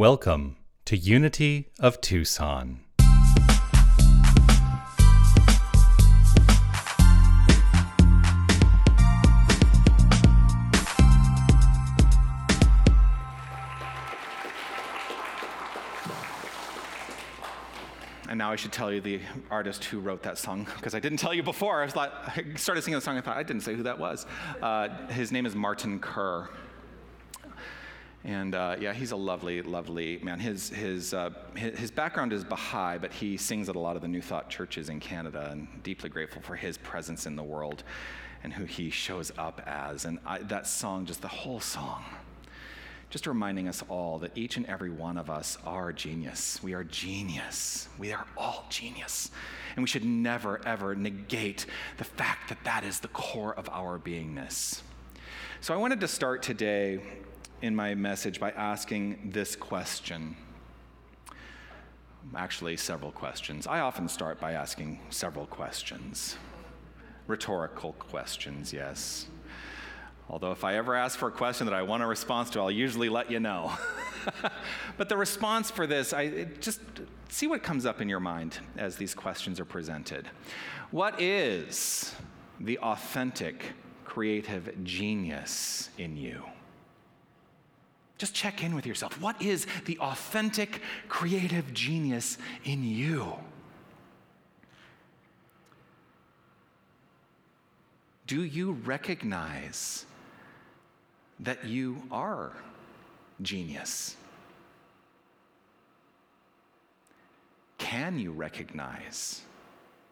Welcome to Unity of Tucson. And now I should tell you the artist who wrote that song because I didn't tell you before. I I started singing the song. I thought I didn't say who that was. Uh, his name is Martin Kerr. And uh, yeah, he's a lovely, lovely man. His, his, uh, his, his background is Baha'i, but he sings at a lot of the New Thought churches in Canada, and deeply grateful for his presence in the world and who he shows up as. And I, that song, just the whole song, just reminding us all that each and every one of us are genius. We are genius. We are all genius. And we should never, ever negate the fact that that is the core of our beingness. So I wanted to start today in my message by asking this question. Actually, several questions. I often start by asking several questions. Rhetorical questions, yes. Although, if I ever ask for a question that I want a response to, I'll usually let you know. but the response for this, I just see what comes up in your mind as these questions are presented. What is the authentic creative genius in you? Just check in with yourself. What is the authentic creative genius in you? Do you recognize that you are genius? Can you recognize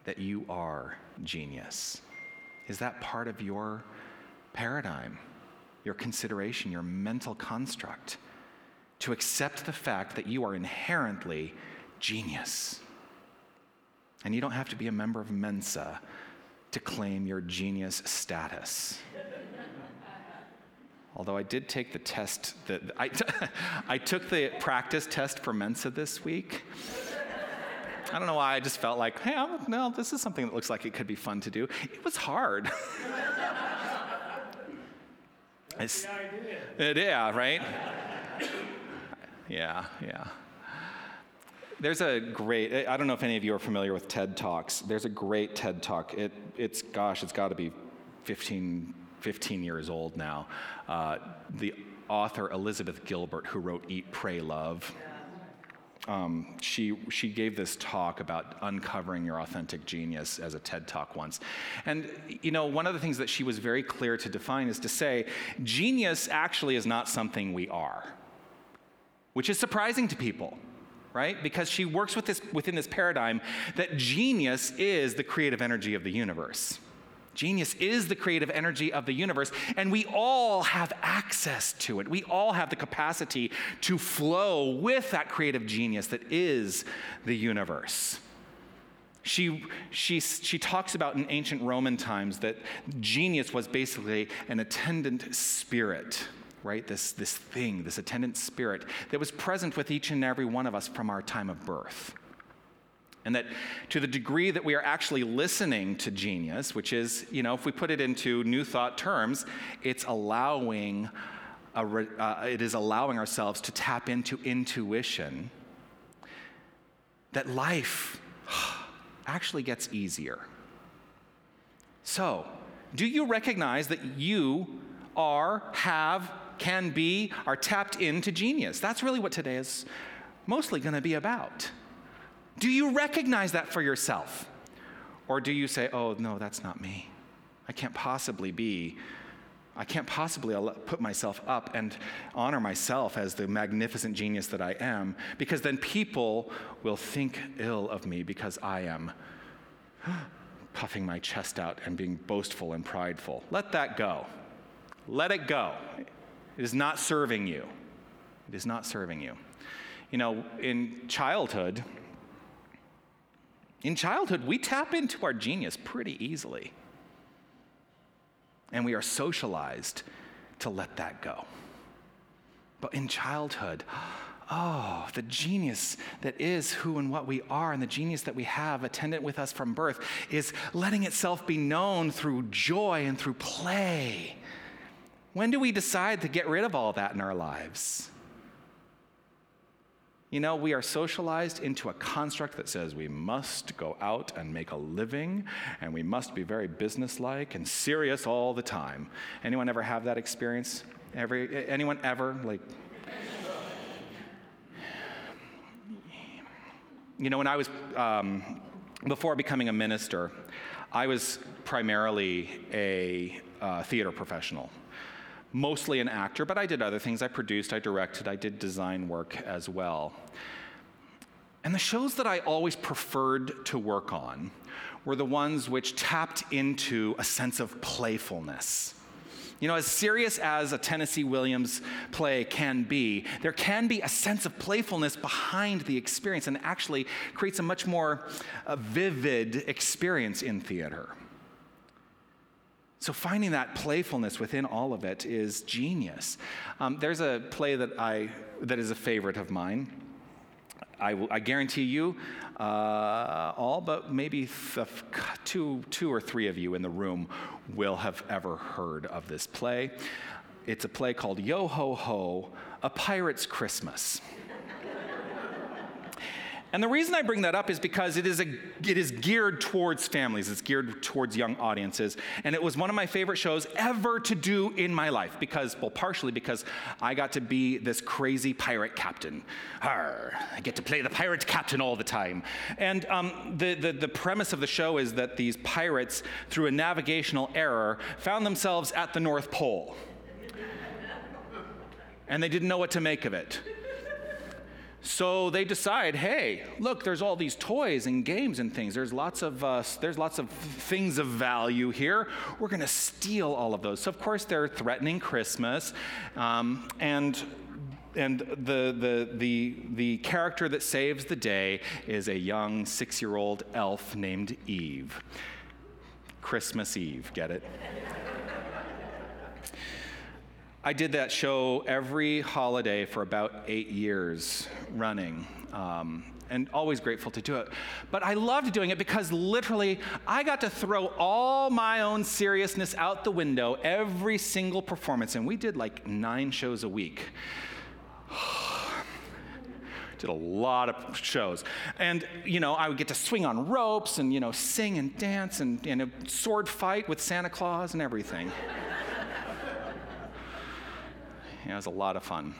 that you are genius? Is that part of your paradigm, your consideration, your mental construct? To accept the fact that you are inherently genius. And you don't have to be a member of Mensa to claim your genius status. Although I did take the test that I, t- I took the practice test for Mensa this week. I don't know why, I just felt like, hey, I'm, no, this is something that looks like it could be fun to do. It was hard. it's, it, yeah, right? Yeah, yeah. There's a great, I don't know if any of you are familiar with TED Talks. There's a great TED Talk. It, it's, gosh, it's got to be 15, 15 years old now. Uh, the author Elizabeth Gilbert, who wrote Eat, Pray, Love, um, she, she gave this talk about uncovering your authentic genius as a TED talk once. And, you know, one of the things that she was very clear to define is to say, genius actually is not something we are, which is surprising to people. Right? Because she works with this, within this paradigm that genius is the creative energy of the universe. Genius is the creative energy of the universe, and we all have access to it. We all have the capacity to flow with that creative genius that is the universe. She, she, she talks about in ancient Roman times that genius was basically an attendant spirit, right? This, this thing, this attendant spirit that was present with each and every one of us from our time of birth. And that to the degree that we are actually listening to genius, which is, you know, if we put it into new thought terms, it's allowing, a, uh, it is allowing ourselves to tap into intuition, that life actually gets easier. So, do you recognize that you are, have, can be, are tapped into genius? That's really what today is mostly going to be about. Do you recognize that for yourself? Or do you say, oh, no, that's not me? I can't possibly be, I can't possibly put myself up and honor myself as the magnificent genius that I am, because then people will think ill of me because I am puffing my chest out and being boastful and prideful. Let that go. Let it go. It is not serving you. It is not serving you. You know, in childhood, in childhood, we tap into our genius pretty easily. And we are socialized to let that go. But in childhood, oh, the genius that is who and what we are, and the genius that we have attendant with us from birth, is letting itself be known through joy and through play. When do we decide to get rid of all that in our lives? You know, we are socialized into a construct that says we must go out and make a living and we must be very businesslike and serious all the time. Anyone ever have that experience? Every, anyone ever? Like, you know, when I was, um, before becoming a minister, I was primarily a uh, theater professional mostly an actor, but I did other things. I produced, I directed, I did design work as well. And the shows that I always preferred to work on were the ones which tapped into a sense of playfulness. You know, as serious as a Tennessee Williams play can be, there can be a sense of playfulness behind the experience and actually creates a much more uh, vivid experience in theater. So finding that playfulness within all of it is genius. Um, there's a play that I that is a favorite of mine. I, I guarantee you, uh, all but maybe th- two, two or three of you in the room will have ever heard of this play. It's a play called Yo Ho Ho, A Pirate's Christmas. And the reason I bring that up is because it is, a, it is geared towards families, it's geared towards young audiences. And it was one of my favorite shows ever to do in my life because, well, partially because I got to be this crazy pirate captain. Arr, I get to play the pirate captain all the time. And um, the, the, the premise of the show is that these pirates, through a navigational error, found themselves at the North Pole. And they didn't know what to make of it. So they decide, hey, look, there's all these toys and games and things. There's lots of uh, there's lots of things of value here. We're going to steal all of those. So of course they're threatening Christmas, um, and and the, the, the, the character that saves the day is a young six year old elf named Eve. Christmas Eve, get it? I did that show every holiday for about eight years running. Um, and always grateful to do it. But I loved doing it because literally I got to throw all my own seriousness out the window every single performance. And we did like nine shows a week. did a lot of shows. And, you know, I would get to swing on ropes and, you know, sing and dance and, and a sword fight with Santa Claus and everything. It was a lot of fun.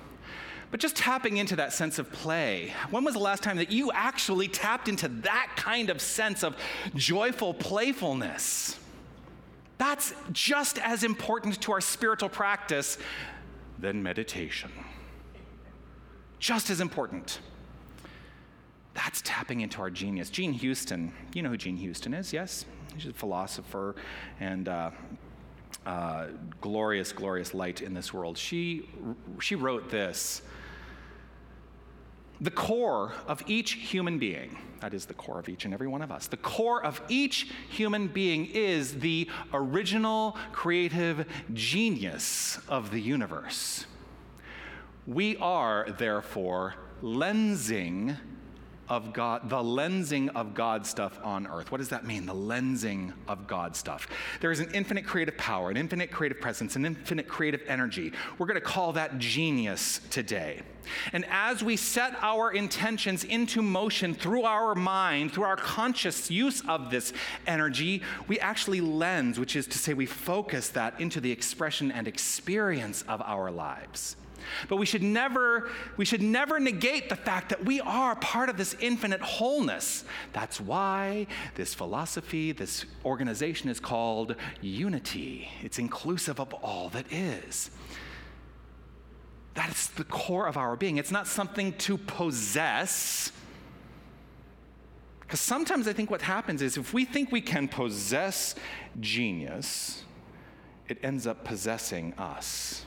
But just tapping into that sense of play. When was the last time that you actually tapped into that kind of sense of joyful playfulness? That's just as important to our spiritual practice than meditation. Just as important. That's tapping into our genius. Jean Houston, you know who Jean Houston is, yes? He's a philosopher and uh, uh, glorious, glorious light in this world. She, she wrote this The core of each human being, that is the core of each and every one of us, the core of each human being is the original creative genius of the universe. We are, therefore, lensing of God, the lensing of God stuff on earth. What does that mean? The lensing of God stuff. There is an infinite creative power, an infinite creative presence, an infinite creative energy. We're going to call that genius today. And as we set our intentions into motion through our mind, through our conscious use of this energy, we actually lens, which is to say, we focus that into the expression and experience of our lives. But we should never we should never negate the fact that we are part of this infinite wholeness. That's why this philosophy, this organization is called unity. It's inclusive of all that is. That's the core of our being. It's not something to possess. Because sometimes I think what happens is if we think we can possess genius, it ends up possessing us.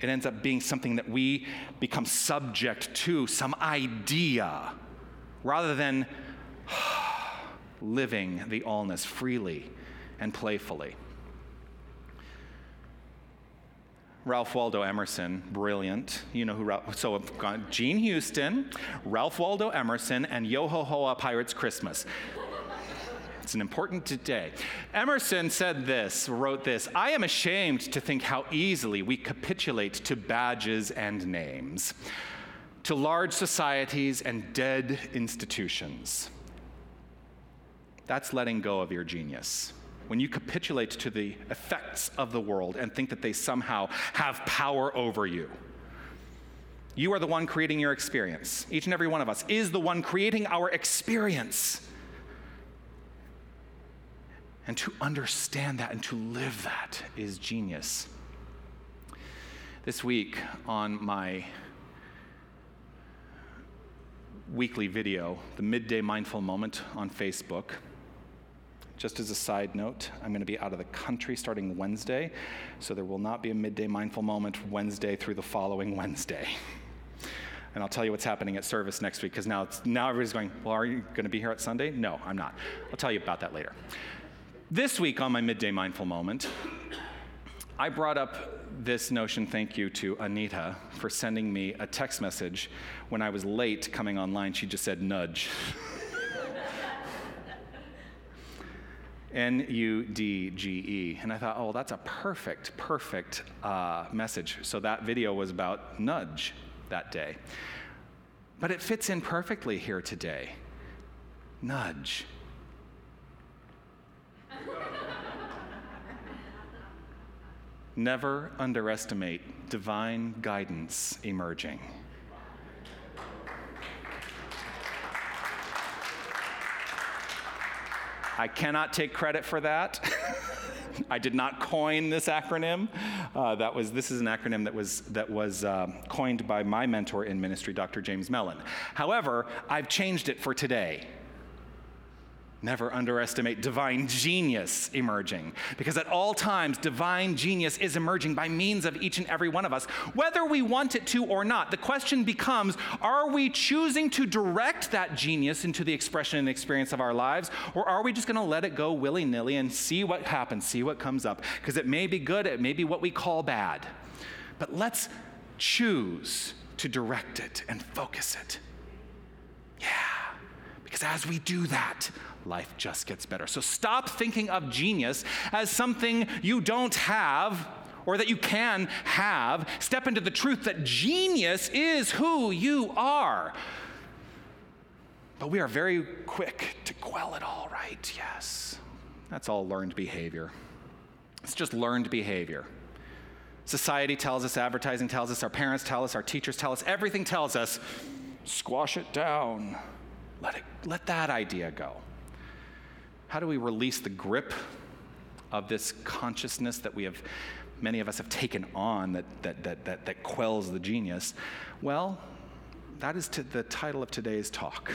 It ends up being something that we become subject to, some idea, rather than living the allness freely and playfully. Ralph Waldo Emerson, brilliant. You know who Ralph, so Jean Houston, Ralph Waldo Emerson, and Yo Ho Ho, a Pirate's Christmas. It's an important day. Emerson said this, wrote this I am ashamed to think how easily we capitulate to badges and names. to large societies and dead institutions. That's letting go of your genius. When you capitulate to the effects of the world and think that they somehow have power over you. You are the one creating your experience. Each and every one of us is the one creating our experience. And to understand that and to live that is genius. This week on my weekly video, the Midday Mindful Moment on Facebook, just as a side note, I'm going to be out of the country starting Wednesday, so there will not be a Midday Mindful Moment Wednesday through the following Wednesday. And I'll tell you what's happening at service next week because now, now everybody's going, Well, are you going to be here at Sunday? No, I'm not. I'll tell you about that later. This week on my Midday Mindful Moment, I brought up this notion, thank you to Anita for sending me a text message when I was late coming online. She just said nudge. N U D G E. And I thought, oh, that's a perfect, perfect uh, message. So that video was about nudge that day. But it fits in perfectly here today. Nudge. Never underestimate divine guidance emerging. I cannot take credit for that. I did not coin this acronym. Uh, that was, this is an acronym that was, that was uh, coined by my mentor in ministry, Dr. James Mellon. However, I've changed it for today. Never underestimate divine genius emerging, because at all times, divine genius is emerging by means of each and every one of us, whether we want it to or not. The question becomes are we choosing to direct that genius into the expression and experience of our lives, or are we just going to let it go willy nilly and see what happens, see what comes up? Because it may be good, it may be what we call bad. But let's choose to direct it and focus it. Yeah, because as we do that, life just gets better. So stop thinking of genius as something you don't have or that you can have. Step into the truth that genius is who you are. But we are very quick to quell it all, right? Yes. That's all learned behavior. It's just learned behavior. Society tells us, advertising tells us, our parents tell us, our teachers tell us, everything tells us squash it down. Let, it, let that idea go. How do we release the grip of this consciousness that we have, many of us have taken on that, that, that, that, that quells the genius? Well, that is to the title of today's talk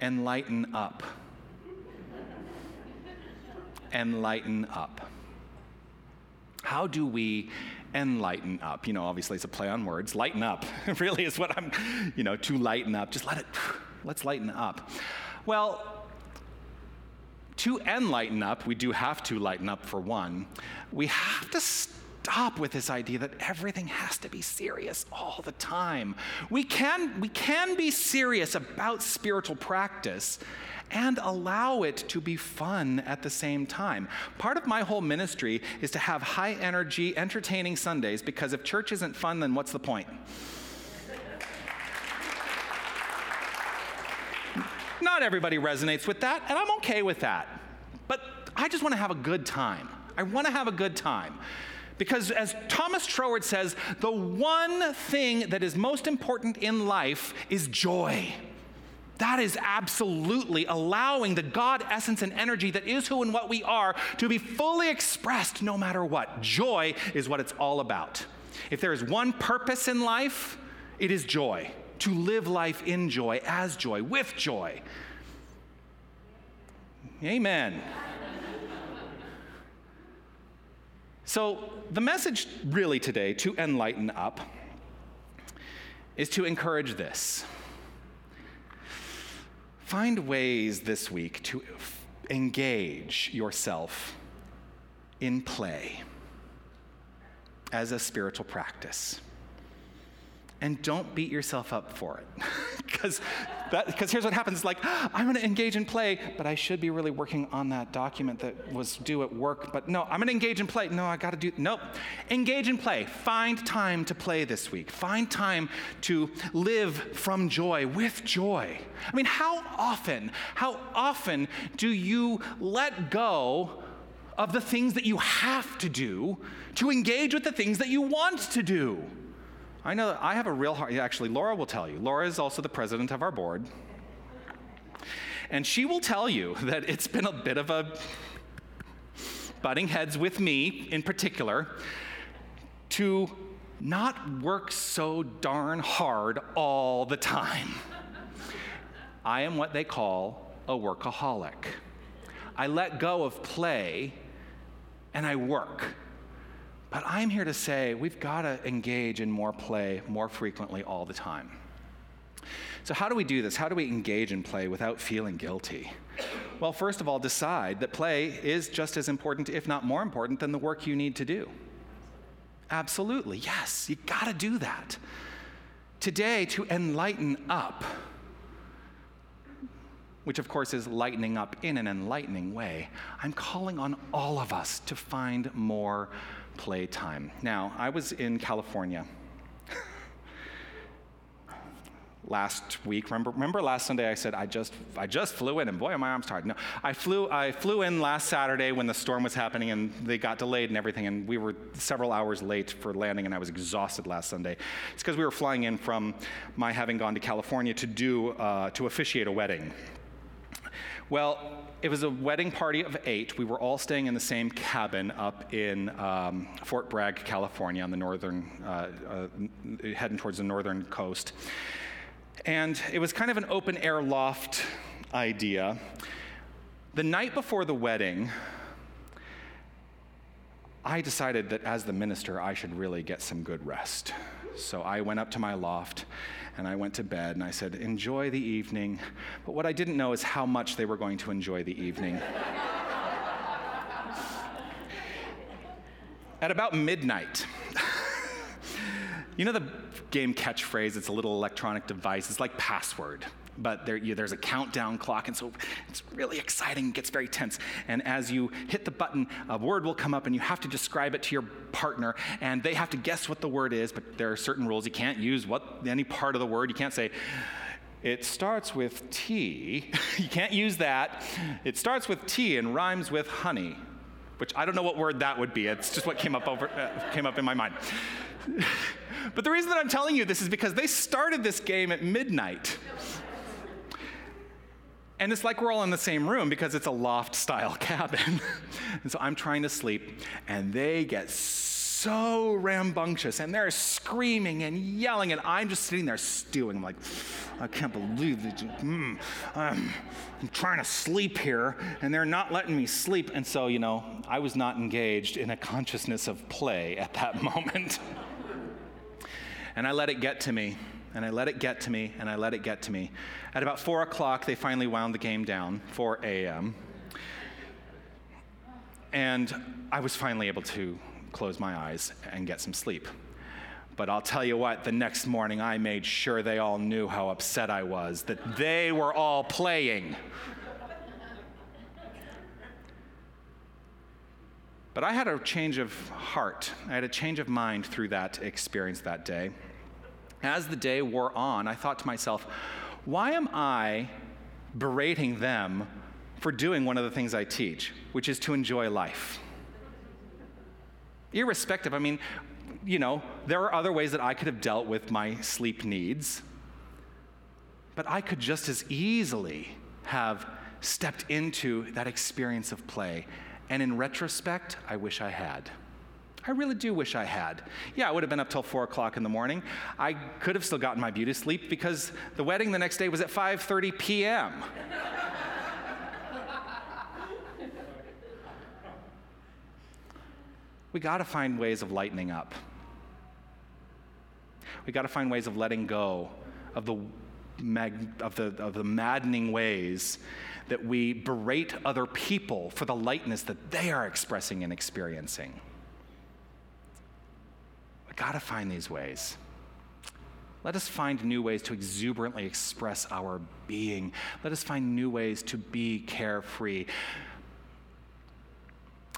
Enlighten Up. Enlighten Up. How do we enlighten up? You know, obviously it's a play on words. Lighten up really is what I'm, you know, to lighten up. Just let it, let's lighten up. Well, to enlighten up, we do have to lighten up for one. We have to stop with this idea that everything has to be serious all the time. We can, we can be serious about spiritual practice and allow it to be fun at the same time. Part of my whole ministry is to have high energy, entertaining Sundays because if church isn't fun, then what's the point? Not everybody resonates with that, and I'm okay with that. But I just want to have a good time. I want to have a good time. Because as Thomas Troward says, the one thing that is most important in life is joy. That is absolutely allowing the God essence and energy that is who and what we are to be fully expressed no matter what. Joy is what it's all about. If there is one purpose in life, it is joy to live life in joy, as joy, with joy. Amen. so, the message really today to enlighten up is to encourage this. Find ways this week to engage yourself in play as a spiritual practice and don't beat yourself up for it. Because Because here's what happens like, ah, I'm going to engage in play, but I should be really working on that document that was due at work. But no, I'm going to engage in play. No, I got to do, nope. Engage in play. Find time to play this week. Find time to live from joy, with joy. I mean, how often, how often do you let go of the things that you have to do to engage with the things that you want to do? I know I have a real hard, actually, Laura will tell you. Laura is also the president of our board. And she will tell you that it's been a bit of a butting heads with me in particular to not work so darn hard all the time. I am what they call a workaholic. I let go of play and I work. But I'm here to say we've got to engage in more play more frequently all the time. So, how do we do this? How do we engage in play without feeling guilty? Well, first of all, decide that play is just as important, if not more important, than the work you need to do. Absolutely, yes, you got to do that. Today, to enlighten up, which of course is lightening up in an enlightening way, I'm calling on all of us to find more playtime. Now, I was in California last week. Remember, remember last Sunday I said I just I just flew in and boy my arms tired. No, I flew I flew in last Saturday when the storm was happening and they got delayed and everything and we were several hours late for landing and I was exhausted last Sunday. It's because we were flying in from my having gone to California to do uh, to officiate a wedding. Well, it was a wedding party of eight. We were all staying in the same cabin up in um, Fort Bragg, California, on the northern, uh, uh, heading towards the northern coast. And it was kind of an open air loft idea. The night before the wedding, I decided that as the minister, I should really get some good rest. So I went up to my loft and I went to bed and I said, Enjoy the evening. But what I didn't know is how much they were going to enjoy the evening. At about midnight, you know the game catchphrase? It's a little electronic device. It's like password but there, you, there's a countdown clock, and so it's really exciting, it gets very tense. And as you hit the button, a word will come up, and you have to describe it to your partner, and they have to guess what the word is, but there are certain rules. You can't use what, any part of the word. You can't say, it starts with T. you can't use that. It starts with T and rhymes with honey, which I don't know what word that would be. It's just what came up, over, uh, came up in my mind. but the reason that I'm telling you this is because they started this game at midnight. And it's like we're all in the same room because it's a loft style cabin. and so I'm trying to sleep, and they get so rambunctious and they're screaming and yelling, and I'm just sitting there stewing. I'm like, I can't believe that. Mm, I'm, I'm trying to sleep here, and they're not letting me sleep. And so, you know, I was not engaged in a consciousness of play at that moment. and I let it get to me and I let it get to me, and I let it get to me. At about 4 o'clock, they finally wound the game down, 4 a.m. And I was finally able to close my eyes and get some sleep. But I'll tell you what, the next morning I made sure they all knew how upset I was, that they were all playing. But I had a change of heart. I had a change of mind through that experience that day. As the day wore on, I thought to myself, why am I berating them for doing one of the things I teach, which is to enjoy life? Irrespective, I mean, you know, there are other ways that I could have dealt with my sleep needs, but I could just as easily have stepped into that experience of play. And in retrospect, I wish I had. I really do wish I had. Yeah, I would have been up till four o'clock in the morning. I could have still gotten my beauty sleep because the wedding the next day was at 5:30 p.m. we got to find ways of lightening up. We got to find ways of letting go of the, mag- of, the, of the maddening ways that we berate other people for the lightness that they are expressing and experiencing got to find these ways. Let us find new ways to exuberantly express our being. Let us find new ways to be carefree.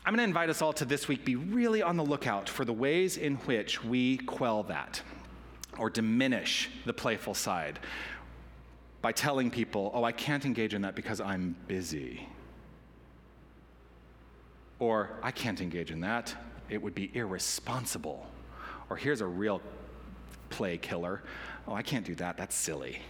I'm going to invite us all to this week be really on the lookout for the ways in which we quell that or diminish the playful side by telling people, oh, I can't engage in that because I'm busy. Or I can't engage in that, it would be irresponsible. Or here's a real play killer. Oh, I can't do that, that's silly.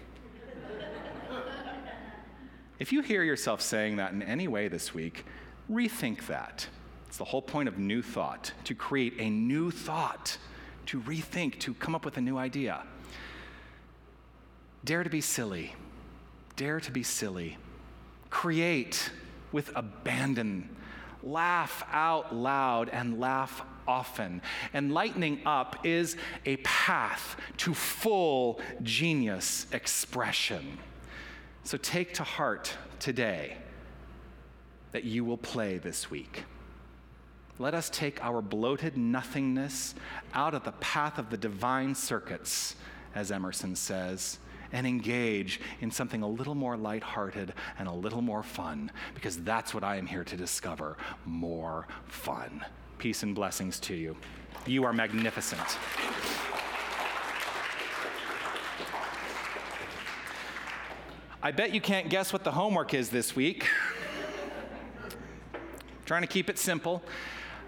if you hear yourself saying that in any way this week, rethink that. It's the whole point of new thought, to create a new thought, to rethink, to come up with a new idea. Dare to be silly. Dare to be silly. Create with abandon. Laugh out loud and laugh often. And lightening up is a path to full genius expression. So take to heart today that you will play this week. Let us take our bloated nothingness out of the path of the divine circuits, as Emerson says, and engage in something a little more lighthearted and a little more fun, because that's what I am here to discover more fun. Peace and blessings to you. You are magnificent. I bet you can't guess what the homework is this week. trying to keep it simple.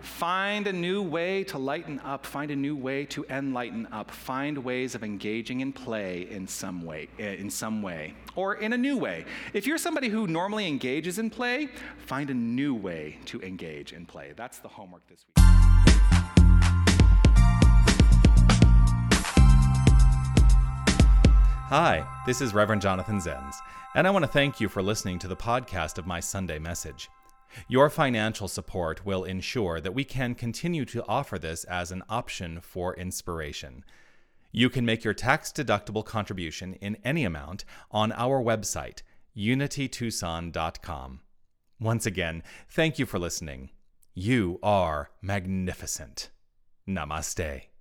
Find a new way to lighten up, find a new way to enlighten up, find ways of engaging in play in some way, eh, in some way, or in a new way. If you're somebody who normally engages in play, find a new way to engage in play. That's the homework this week. Hi, this is Reverend Jonathan Zenz, and I want to thank you for listening to the podcast of my Sunday message. Your financial support will ensure that we can continue to offer this as an option for inspiration. You can make your tax deductible contribution in any amount on our website, unitytucson.com. Once again, thank you for listening. You are magnificent. Namaste.